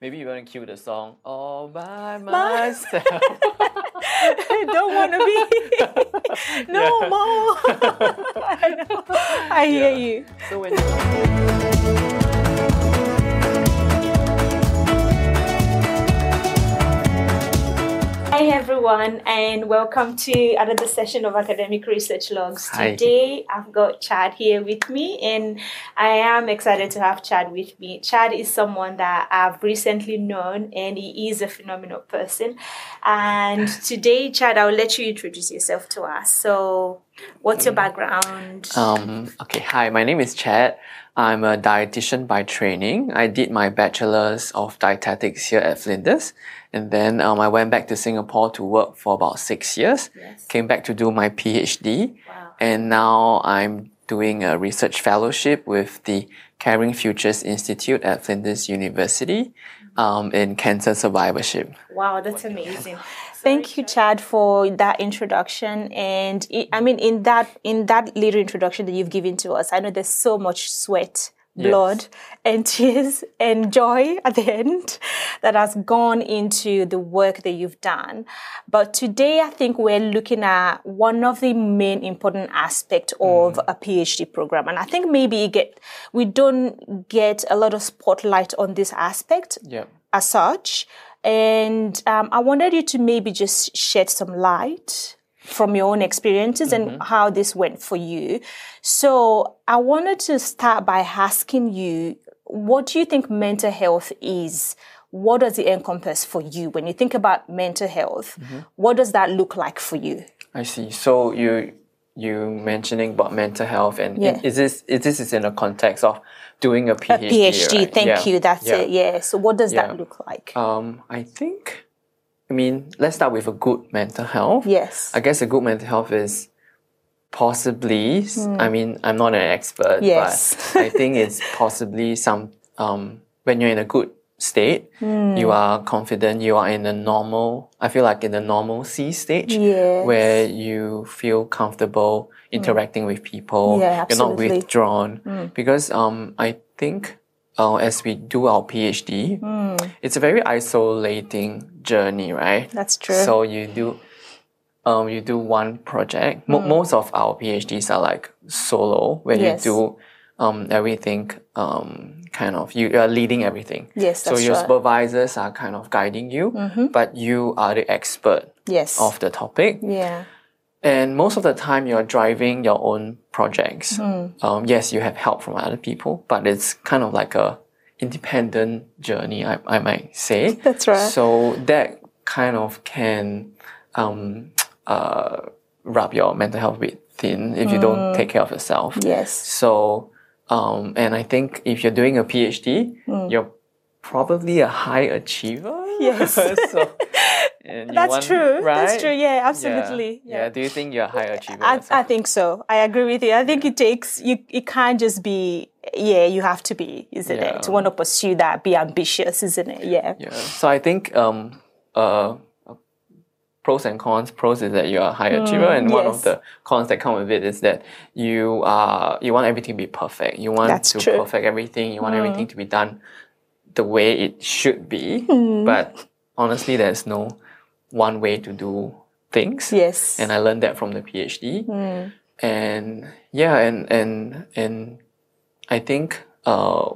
maybe you want to cue the song all by myself. I don't want to be no Yeah. more. I, know. I hear you. so when Hi everyone, and welcome to another session of Academic Research Logs. Hi. Today I've got Chad here with me, and I am excited to have Chad with me. Chad is someone that I've recently known, and he is a phenomenal person. And today, Chad, I'll let you introduce yourself to us. So, what's your background? Um, okay, hi, my name is Chad. I'm a dietitian by training. I did my bachelor's of dietetics here at Flinders. And then um, I went back to Singapore to work for about six years. Yes. Came back to do my PhD. Wow. And now I'm doing a research fellowship with the Caring Futures Institute at Flinders University um, in cancer survivorship. Wow, that's amazing. Thank you, Chad, for that introduction. And it, I mean, in that in that little introduction that you've given to us, I know there's so much sweat, blood, and tears and joy at the end that has gone into the work that you've done. But today, I think we're looking at one of the main important aspects mm. of a PhD program, and I think maybe get we don't get a lot of spotlight on this aspect Yeah. as such. And um, I wanted you to maybe just shed some light from your own experiences and how this went for you. So I wanted to start by asking you, what do you think mental health is? What does it encompass for you? When you think about mental health, what does that look like for you? I see. So you you mentioning about mental health and Yeah. is this is this is in the context of doing a A PhD? PhD, right? thank Yeah. you. That's Yeah. it. Yeah. So what does that look like? Um, I think, I mean, let's start with a good mental health. yes. I guess a good mental health is possibly, I mean, I'm not an expert, Hmm. Yes. but I think it's possibly some, um, when you're in a good state, Hmm. you are confident, you are in a normal, I feel like in the normal C stage, Yes. where you feel comfortable interacting with people, Hmm. Yeah, you're not. Hmm. withdrawn. Because, um, I think, uh, as we do our PhD, Hmm. it's a very isolating journey, right? That's true. So you do, um, you do one project. Mo- Most of our PhDs are like solo, where Hmm. Yes. you do um, everything, um, kind of you are leading everything. Yes, So your right. supervisors are kind of guiding you, but you are the expert yes. of the topic. yeah. And most of the time, you're driving your own projects. Hmm. Um, yes, you have help from other people, but it's kind of like a independent journey, I, I might say. That's right. So that kind of can um, uh, rub your mental health a bit thin if you Hmm. don't take care of yourself. Yes. So, um, and I think if you're doing a PhD, you're probably a high achiever. Yes. so, and That's want- true. Right? That's true. Yeah, Yeah. absolutely. Yeah. Do you think you're a high achiever? I. I think so. I agree with you. I think it takes you. It can't just be. Yeah, you have to be, isn't Yeah. it? To want to pursue that, be ambitious, isn't it? Yeah. Yeah. So I think um uh pros and cons. Pros is that you're a high achiever, and one Mm, of the cons that come with it is that you are you want everything to be perfect. You want That's to true. Mm. perfect everything. You want everything to be done the way it should be. Mm. But honestly, there's no one way to do things. Yes. And I learned that from the PhD. Mm. And yeah, and and and I think uh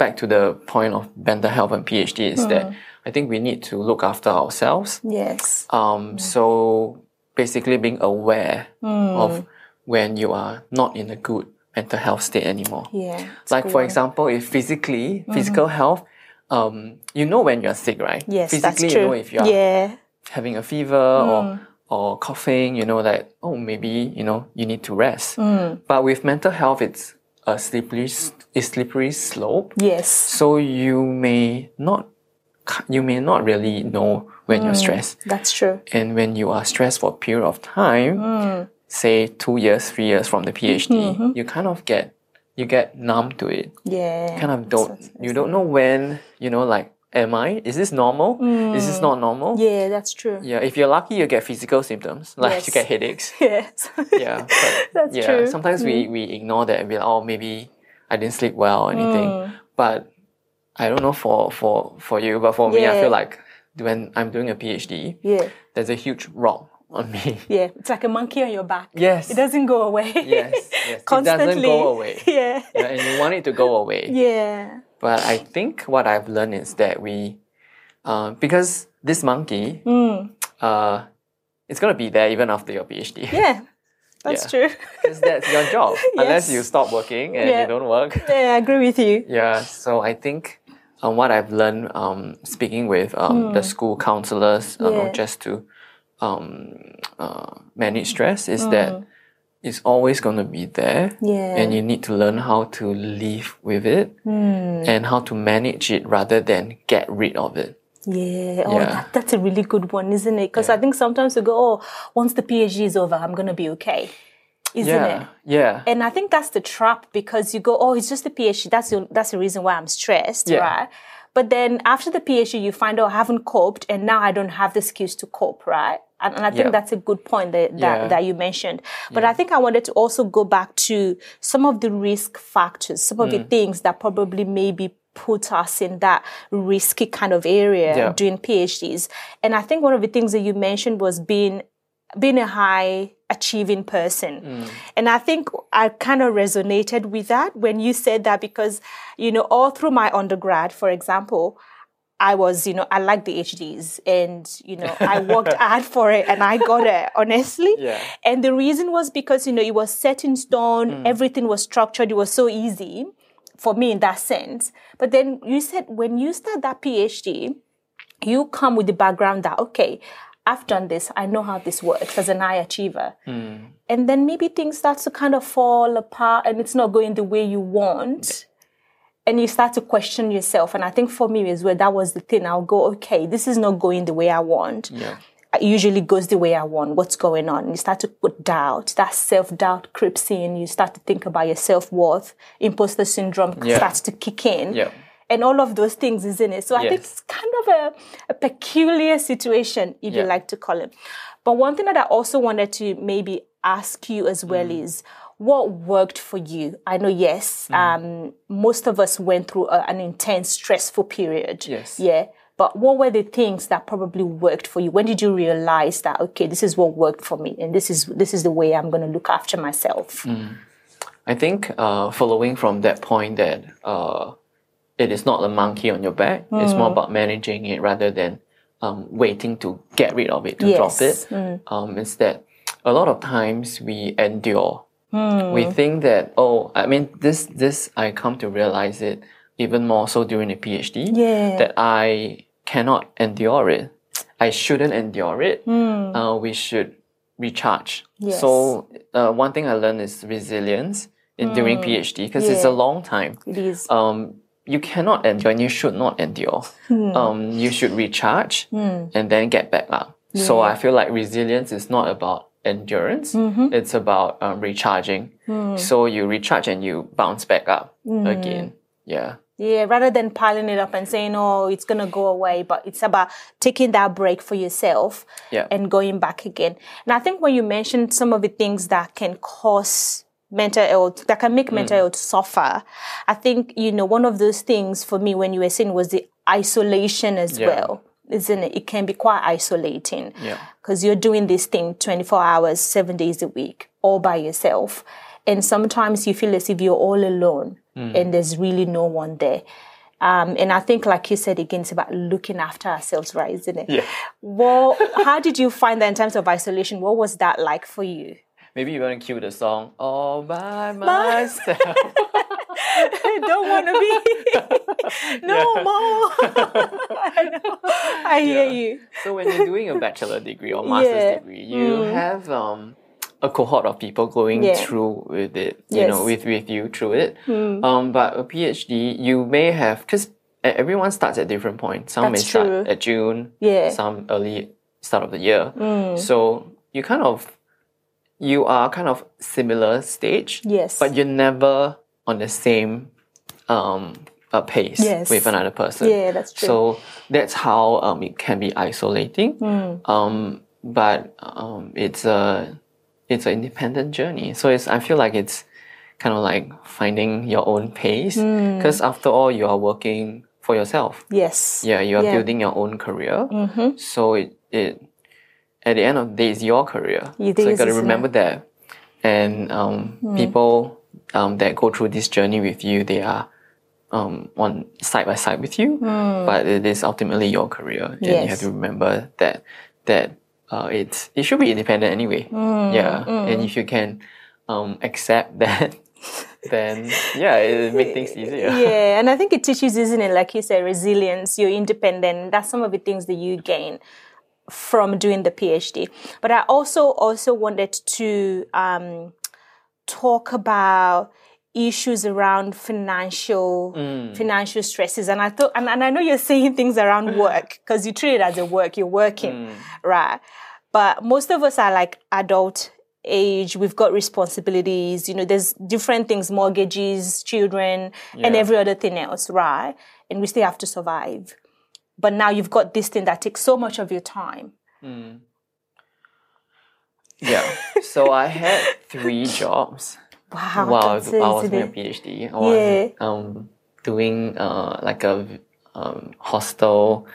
back to the point of mental health and PhD is that Mm. I think we need to look after ourselves. yes. Um, so basically being aware Mm. of when you are not in a good mental health state anymore. Yeah. Like good for example, if physically, physical health, um, you know when you're sick, right? Yes, physically, that's true. you know if you're yeah. having a fever or or coughing, you know that oh maybe you know you need to rest. But with mental health, it's a slippery a slippery slope. Yes. So you may not you may not really know when you're hmm, stressed, That's true. and when you are stressed for a period of time, hmm. say two years, three years from the mm-hmm, PhD, mm-hmm. you kind of get you get numb to it. Yeah. Kind of don't you don't know when you know like am I is this normal? Is this hmm. not normal? Yeah, that's true. Yeah, if you're lucky, you get physical symptoms, like Yes. you get headaches. Yes. Yeah, That's yeah, true. sometimes we, we ignore that and be like, oh, maybe I didn't sleep well or anything. Mm. But I don't know for for for you, but for me, I feel like when I'm doing a PhD, Yeah. there's a huge rock on me. Yeah. It's like a monkey on your back. Yes. It doesn't go away. Yes, yes. It doesn't Constantly. go away. Yeah. Yeah, and you want it to go away. Yeah. But I think what I've learned is that we, uh, because this monkey, uh, it's gonna be there even after your PhD. Yeah. That's Yeah. true. Because that's your job. Unless you stop working and Yeah. you don't work. yeah, I agree with you. Yeah. So I think um, what I've learned um, speaking with um, the school counselors, uh, Hmm. Just to um, uh, manage stress, is Hmm. that it's always going to be there. Yeah. And you need to learn how to live with it Hmm. and how to manage it rather than get rid of it. Yeah, oh, Yeah. That, that's a really good one, isn't it? Because I think sometimes we go, oh, once the PhD is over, I'm going to be okay, isn't yeah. it? Yeah. And I think that's the trap because you go, oh, it's just the PhD. That's the, that's the reason why I'm stressed, Yeah. right? But then after the PhD, you find out I haven't coped and now I don't have the skills to cope, right? And, and I think Yeah. that's a good point that, that, that you mentioned. But I think I wanted to also go back to some of the risk factors, some of Mm. the things that probably maybe put us in that risky kind of area Yeah. doing PhDs. And I think one of the things that you mentioned was being being a high achieving person. Mm. And I think I kind of resonated with that when you said that because, you know, all through my undergrad, for example, I was, you know, I liked the HDs and, you know, I worked hard for it and I got it, honestly. Yeah. And the reason was because, you know, it was set in stone, everything was structured, it was so easy for me in that sense. But then you said when you start that PhD, you come with the background that, okay, I've done this, I know how this works as an high achiever. Hmm. And then maybe things start to kind of fall apart and it's not going the way you want. And you start to question yourself. And I think for me as well, that was the thing. I'll go, okay, this is not going the way I want. Yeah. It usually goes the way I want. What's going on? You start to put doubt. That self doubt creeps in. You start to think about your self worth. Imposter syndrome Yeah. starts to kick in. Yeah. And all of those things, isn't it? So I think it's kind of a, a peculiar situation, if you like to call it. But one thing that I also wanted to maybe ask you as well Mm. is what worked for you? I know, yes, Mm. um, most of us went through a, an intense, stressful period. Yes. Yeah. But what were the things that probably worked for you? When did you realize that okay, this is what worked for me, and this is this is the way I'm going to look after myself? Mm. I think uh, following from that point that uh, it is not a monkey on your back. It's Mm. more about managing it rather than um, waiting to get rid of it, to drop Yes. it. Um, it's that a lot of times we endure. Mm. We think that oh, I mean this this I come to realize it even more so during the PhD Yeah. that I cannot endure it. I shouldn't endure it. Uh, we should recharge. Hmm. Yes. So uh, one thing I learned is resilience in during PhD because it's a Hmm. Long time. It is. Um, you cannot endure and you should not endure. Hmm. Um, you should recharge and then get back up. So I feel like resilience is not about endurance. Mm-hmm. It's about um, recharging. Hmm. So you recharge and you bounce back up again. Yeah. Yeah, rather than piling it up and saying, oh, it's going to go away, but it's about taking that break for yourself Yeah. and going back again. And I think when you mentioned some of the things that can cause mental health, that can make Mm. mental health suffer, I think, you know, one of those things for me when you were saying was the isolation as Yeah. well, isn't it? It can be quite isolating Yeah. because you're doing this thing 24 hours, seven days a week, all by yourself. And sometimes you feel as if you're all alone and there's really no one there. Um, and I think, like you said again, it's about looking after ourselves, right? Isn't it? Yeah. Well, how did you find that in terms of isolation? What was that like for you? Maybe you want to cue the song all by myself. I don't want to be no more. I know. I hear you. so when you're doing a bachelor degree or master's Yeah. degree, you have um, a cohort of people going Yeah. through with it, you know, with, with you through it. Um, but a PhD, you may have, because everyone starts at different points. Some may start true. at June, Yeah. some early start of the year. So you kind of, you are kind of similar stage, Yes. but you're never on the same um, uh, pace Yes. with another person. Yeah, that's true. So that's how um, it can be isolating. Hmm. Um, but um, it's a it's an independent journey. So it's I feel like it's kind of like finding your own pace Hmm. because after all you are working for yourself. Yes. Yeah, you are Yeah. building your own career. So it, it at the end of the day, it's your career. It so you got to remember that. And um, people um, that go through this journey with you, they are um, on side by side with you, but it is ultimately your career, and you have to remember that that uh, it's it should be independent anyway. Yeah, and if you can um, accept that, then yeah, it make things easier. yeah, and I think it teaches, isn't it? Like you said, resilience. You're independent. That's some of the things that you gain from doing the PhD. But I also also wanted to um, talk about issues around financial financial stresses. And i thought and, and i know you're saying things around work because you treat it as a work you're working right? But most of us are like adult age. We've got responsibilities. You know there's different things mortgages children and every other thing else right? And we still have to survive but now you've got this thing that takes so much of your time Yeah. So I had three jobs wow while I was, that's I was doing a? PhD. I was Yeah. um, doing uh, like a um, hostel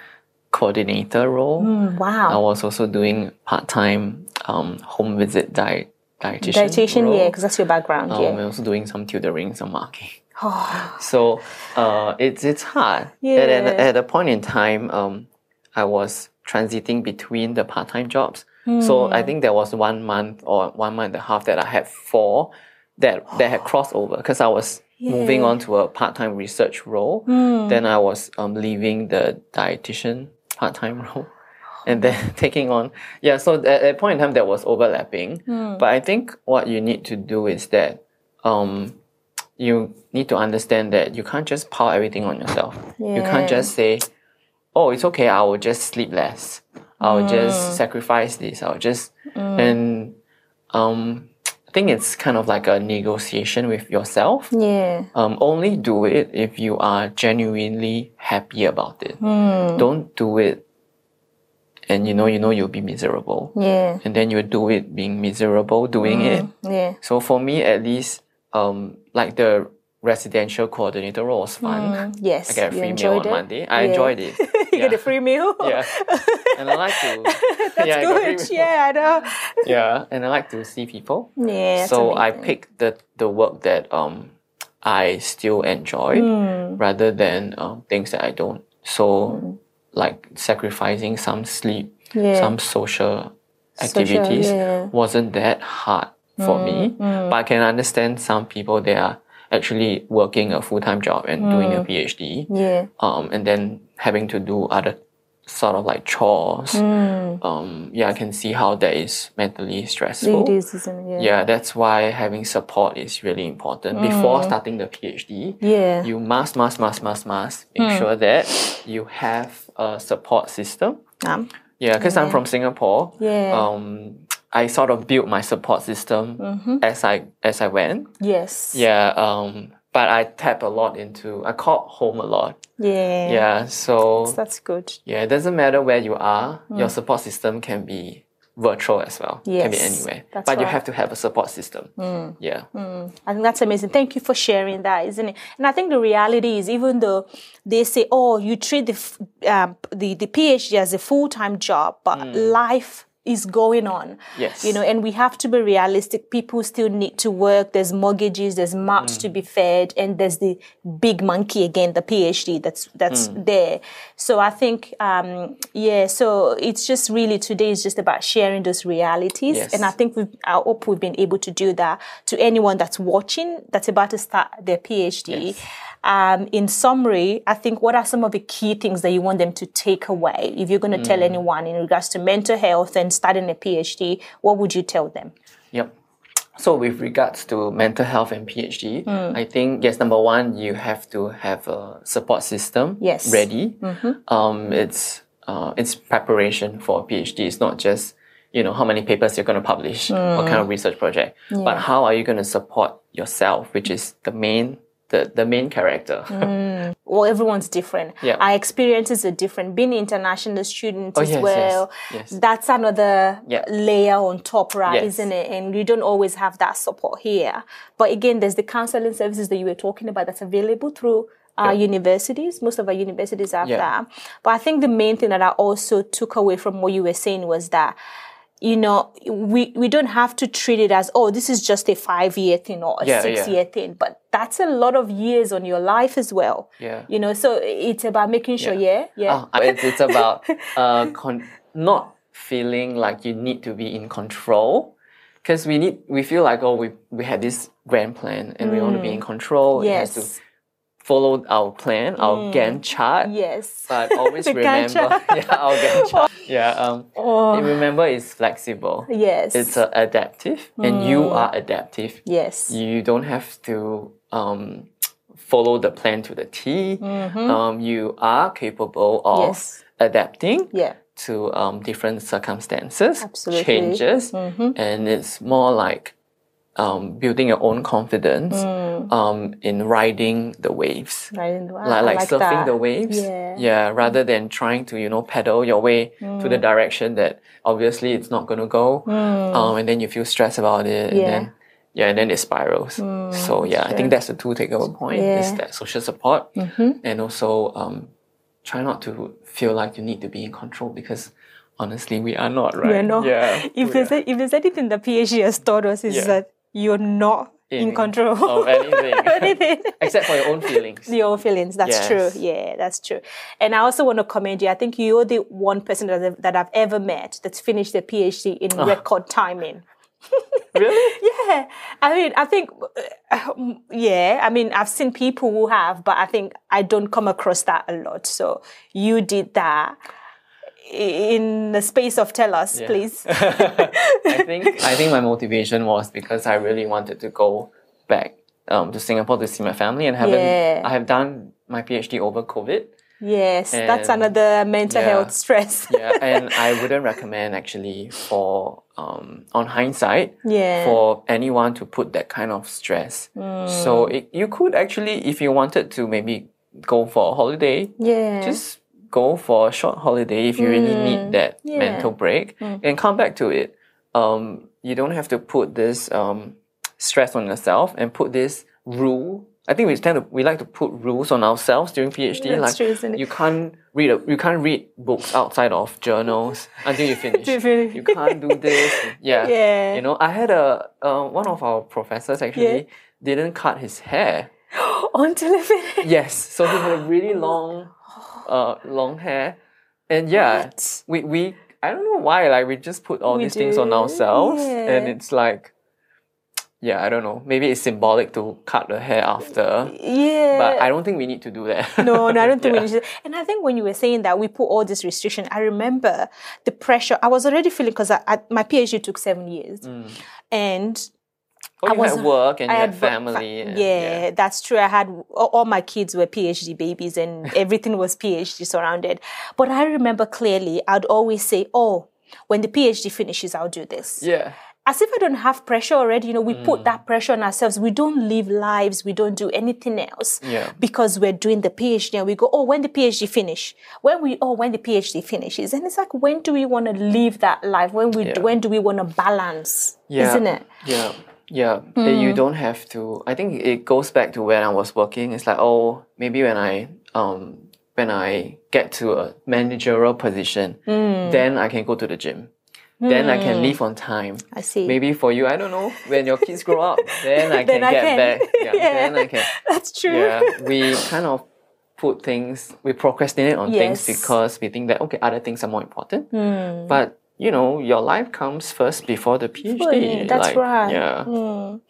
coordinator role. I wow I was also doing part time um, home visit diet dietitian. dietitian role. yeah because that's your background Um, yeah and also doing some tutoring, some marking. oh, So uh, it's it's hard. Yeah. At, at, at a point in time, um, I was transiting between the part time jobs. So Hmm. I think there was one month or one month and a half that I had four that that had crossover because I was moving Yeah. Hmm. on to a part time research role. Then I was um, leaving the dietitian part time role. And then taking on, yeah, so at at a point in time that was overlapping. Hmm. But I think what you need to do is that um, you need to understand that you can't just pile everything on yourself. You can't just say, "Oh, it's okay. I will just sleep less. I'll Mm. just sacrifice this. I'll just." And um, I think it's kind of like a negotiation with yourself. yeah Um, only do it if you are genuinely happy about it. Hmm. Don't do it, and you know you know you'll be miserable, yeah and then you do it being miserable doing it. yeah So for me, at least, um, like the residential coordinator role was fun. yes I get a free meal on it? Monday. I Yeah. enjoyed it. you get a free meal Yeah, and I like to. That's yeah, I good. meal. Yeah, I know. Yeah, and I like to see people. Yeah. so I amazing. pick the the work that um I still enjoy Hmm. rather than um, things that I don't. So like sacrificing some sleep, Yeah. some social Social, activities yeah. Hmm. wasn't that hard for me. But I can understand some people they are actually working a full time job and doing Hmm. a PhD, Yeah. um, and then having to do other sort of like chores. Hmm. Um, yeah, I can see how that is mentally stressful. It is, isn't it? Yeah. Yeah, that's why having support is really important. Before starting the PhD, Yeah. you must, must, must, must, must make sure that you have a support system. Um, Yeah, because I'm from Singapore. Yeah. Um, I sort of built my support system as I as I went. yes. Yeah. Um, but I tap a lot into. I call home a lot. Yeah. Yeah. So That's good. yeah, it doesn't matter where you are. Mm. Your support system can be virtual as well. Yes, Can be anywhere. that's but you have to have a support system. Mm. Yeah. Mm. I think that's amazing. Thank you for sharing that, isn't it? And I think the reality is, even though they say, "Oh, you treat the um, the the PhD as a full time job," but life is going on. Yes. You know, and we have to be realistic. People still need to work. There's mortgages. There's mouths to be fed, and there's the big monkey again, the PhD that's that's there. So I think, um, yeah. So it's just really today is just about sharing those realities, Yes. and I think we've, I hope we've been able to do that to anyone that's watching that's about to start their PhD. Um, in summary, I think what are some of the key things that you want them to take away? If you're going to tell anyone in regards to mental health and starting a PhD, what would you tell them? Yep. So with regards to mental health and PhD, Hmm. I think yes, number one, you have to have a support system Yes. Mm-hmm. ready. Um, it's uh, it's preparation for a PhD. It's not just you know how many papers you're going to publish, what kind of research project, but how are you going to support yourself, which is the main the, the main character. Mm. Well, everyone's different. Yeah. Our experiences are different. Being international student Oh, as yes, yes, well, yes. that's another Yeah. layer on top, right? Yes. Isn't it? And you don't always have that support here. But again, there's the counseling services that you were talking about that's available through our universities. Most of our universities have Yeah. that. But I think the main thing that I also took away from what you were saying was that you know, we, we don't have to treat it as, oh, this is just a five year thing or a Yeah, six yeah. year thing. But that's a lot of years on your life as well. Yeah. You know, so it's about making sure, yeah, yeah. Oh, it's, it's about uh, con- not feeling like you need to be in control. Because we need, we feel like, oh, we, we had this grand plan and we want to be in control. It has Mm. yes. to follow our plan, our Gantt chart. Yes. But always remember, yeah, our Gantt chart. Yeah, um, Oh. remember it's flexible. yes. It's uh, adaptive, and you Mm. are adaptive. yes. You don't have to um, follow the plan to the T. Um, you are capable of Mm-hmm. Yes. adapting Yeah. to um, different circumstances, Absolutely. changes, Mm-hmm. and it's more like um, building your own confidence Mm. um, in riding the waves Right. Wow, like, like like surfing that. the waves. Yeah. rather than trying to, you know, pedal your way to the Mm. direction that obviously it's not going to go. Um, and then you feel stressed about it. And Yeah. Mm, then, yeah, and then it spirals. so, yeah, I think that's the two takeaway point is Yeah. Mm-hmm. that social support and also um, try not to feel like you need to be in control because honestly, we are not, right? We're not. Yeah. If there's a, if there's anything the PhD has taught us is Yeah. that you're not in, In- control of anything. anything. Except for your own feelings. Your own feelings. That's Yes. true. Yeah, that's true. And I also want to commend you. I think you're the one person that I've, that I've ever met that's finished their PhD in Ah. record timing. really? Yeah, I mean, I think, um, yeah, I mean, I've seen people who have, but I think I don't come across that a lot. So you did that in the space of tell us, please. I think I think my motivation was because I really wanted to go back um, to Singapore to see my family and haven't Yeah. I have done my PhD over COVID. Yes, that's another mental yeah. health stress. Yeah, and I wouldn't recommend actually for um, on hindsight Yeah. for anyone to put that kind of stress. So Mm. it, you could actually, if you wanted to, maybe go for a holiday. yeah. Just go for a short holiday if you really need that Mm. yeah. Mm. mental break and come back to it. Um, you don't have to put this um, stress on yourself and put this rule. I think we tend to we like to put rules on ourselves during PhD. That's like true, isn't it? you can't read a, you can't read books outside of journals until you finish. You can't do this. Yeah. Yeah. You know, I had a uh, one of our professors actually didn't cut his hair. Until I finish. Yes, so he had a really long, uh, long hair, and yeah, What? we we I don't know why like we just put all We these things on do, ourselves, and it's like, yeah, I don't know. Maybe it's symbolic to cut the hair after, Yeah. but I don't think we need to do that. no, no, I don't think Yeah. we need to. And I think when you were saying that we put all this restriction, I remember the pressure. I was already feeling because my PhD took seven years, and Oh, I you had work and I you had had fa- family. and- yeah, that's true. I had all, all my kids were PhD babies, and everything was PhD surrounded. But I remember clearly, I'd always say, "Oh, when the PhD finishes, I'll do this." yeah. as if I don't have pressure already. You know, we Mm. put that pressure on ourselves. We don't live lives. We don't do anything else. Yeah. Because we're doing the PhD and we go, oh, when the PhD finish, when we, oh, when the PhD finishes, and it's like, when do we want to live that life? When we, Yeah. when do we want to balance? yeah, Isn't it? Yeah, yeah. Uh, You don't have to. I think it goes back to when I was working. It's like, oh, maybe when I um when I get to a managerial position, then I can go to the gym. Then I can leave on time. I see. Maybe for you, I don't know. When your kids grow up, then I can Then I get can. back. Yeah, Yeah. then I can. That's true. Yeah, we kind of put things. We procrastinate on things because we think that okay, other things are more important. Hmm. But you know, your life comes first before the PhD. yeah, that's like, right. Yeah. And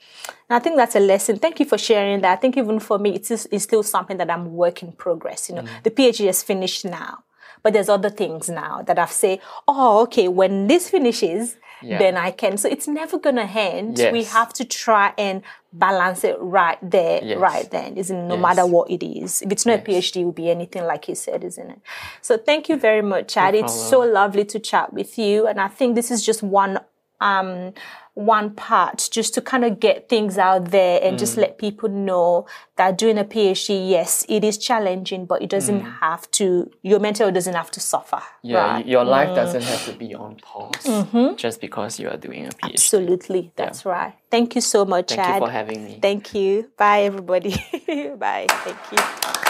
I think that's a lesson. Thank you for sharing that. I think even for me, it's, it's still something that I'm work in progress. You know, Mm. the PhD is finished now, but there's other things now that I've said, oh, okay, when this finishes, Yeah. then I can. So it's never gonna end. We have to try and balance it right there, Yes. right then, isn't it? No Yes. matter what it is. If it's not a PhD, it will be anything like you said, isn't it? So thank you very much, Chad. it's so lovely to chat with you. And I think this is just one um one part just to kind of get things out there and Mm. just let people know that doing a PhD, yes, it is challenging, but it doesn't mm. have to, your mental doesn't have to suffer. Yeah, right? your life mm. doesn't have to be on pause mm-hmm. just because you are doing a PhD. Absolutely. That's right. Thank you so much, Thank Chad. you for having me. Thank you. Bye, everybody. Bye. Thank you.